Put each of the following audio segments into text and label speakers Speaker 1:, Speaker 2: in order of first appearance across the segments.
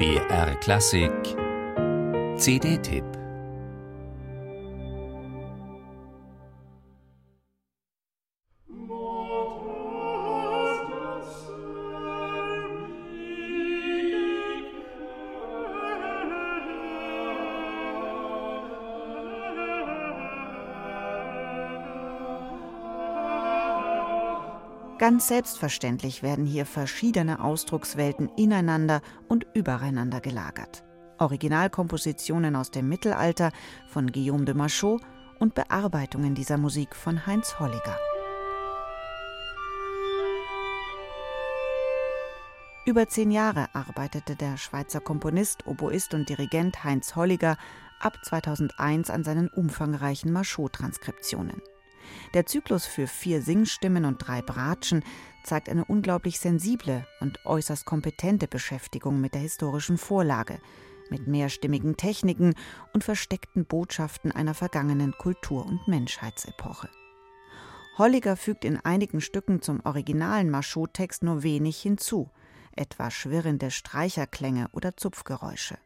Speaker 1: BR Klassik. CD-Tipp
Speaker 2: Ganz selbstverständlich werden hier verschiedene Ausdruckswelten ineinander und übereinander gelagert. Originalkompositionen aus dem Mittelalter von Guillaume de Machaut und Bearbeitungen dieser Musik von Heinz Holliger. Über zehn Jahre arbeitete der Schweizer Komponist, Oboist und Dirigent Heinz Holliger ab 2001 an seinen umfangreichen Machaut-Transkriptionen. Der Zyklus für vier Singstimmen und drei Bratschen zeigt eine unglaublich sensible und äußerst kompetente Beschäftigung mit der historischen Vorlage, mit mehrstimmigen Techniken und versteckten Botschaften einer vergangenen Kultur- und Menschheitsepoche. Holliger fügt in einigen Stücken zum originalen Machaut-Text nur wenig hinzu, etwa schwirrende Streicherklänge oder Zupfgeräusche.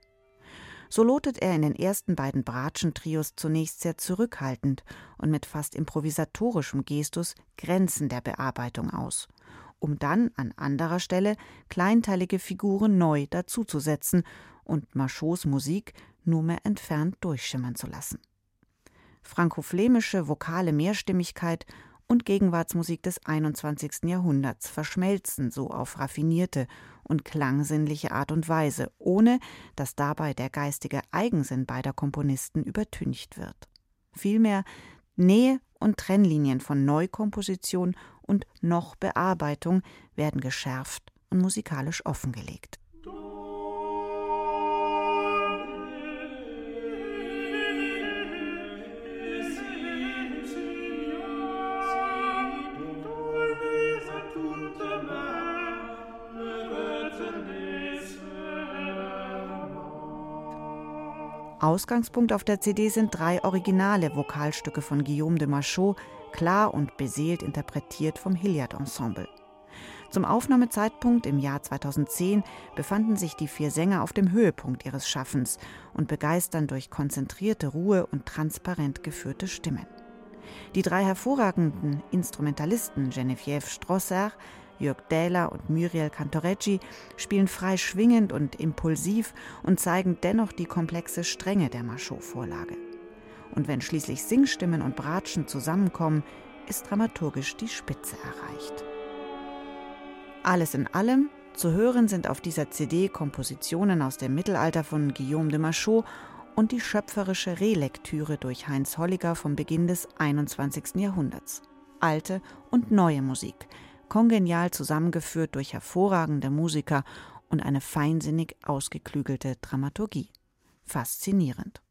Speaker 2: So lotet er in den ersten beiden Bratschen-Trios zunächst sehr zurückhaltend und mit fast improvisatorischem Gestus Grenzen der Bearbeitung aus, um dann an anderer Stelle kleinteilige Figuren neu dazuzusetzen und Machots Musik nur mehr entfernt durchschimmern zu lassen. Franko-flämische vokale Mehrstimmigkeit und Gegenwartsmusik des 21. Jahrhunderts verschmelzen so auf raffinierte und klangsinnliche Art und Weise, ohne dass dabei der geistige Eigensinn beider Komponisten übertüncht wird. Vielmehr Nähe und Trennlinien von Neukomposition und noch Bearbeitung werden geschärft und musikalisch offengelegt. Ausgangspunkt auf der CD sind drei originale Vokalstücke von Guillaume de Machaut, klar und beseelt interpretiert vom Hilliard Ensemble. Zum Aufnahmezeitpunkt im Jahr 2010 befanden sich die vier Sänger auf dem Höhepunkt ihres Schaffens und begeistern durch konzentrierte Ruhe und transparent geführte Stimmen. Die drei hervorragenden Instrumentalisten Geneviève Strosser, Jörg Dähler und Muriel Cantoreggi spielen frei schwingend und impulsiv und zeigen dennoch die komplexe Strenge der Machaut-Vorlage. Und wenn schließlich Singstimmen und Bratschen zusammenkommen, ist dramaturgisch die Spitze erreicht. Alles in allem, zu hören sind auf dieser CD Kompositionen aus dem Mittelalter von Guillaume de Machaut und die schöpferische Relektüre durch Heinz Holliger vom Beginn des 21. Jahrhunderts. Alte und neue Musik, kongenial zusammengeführt durch hervorragende Musiker und eine feinsinnig ausgeklügelte Dramaturgie. Faszinierend.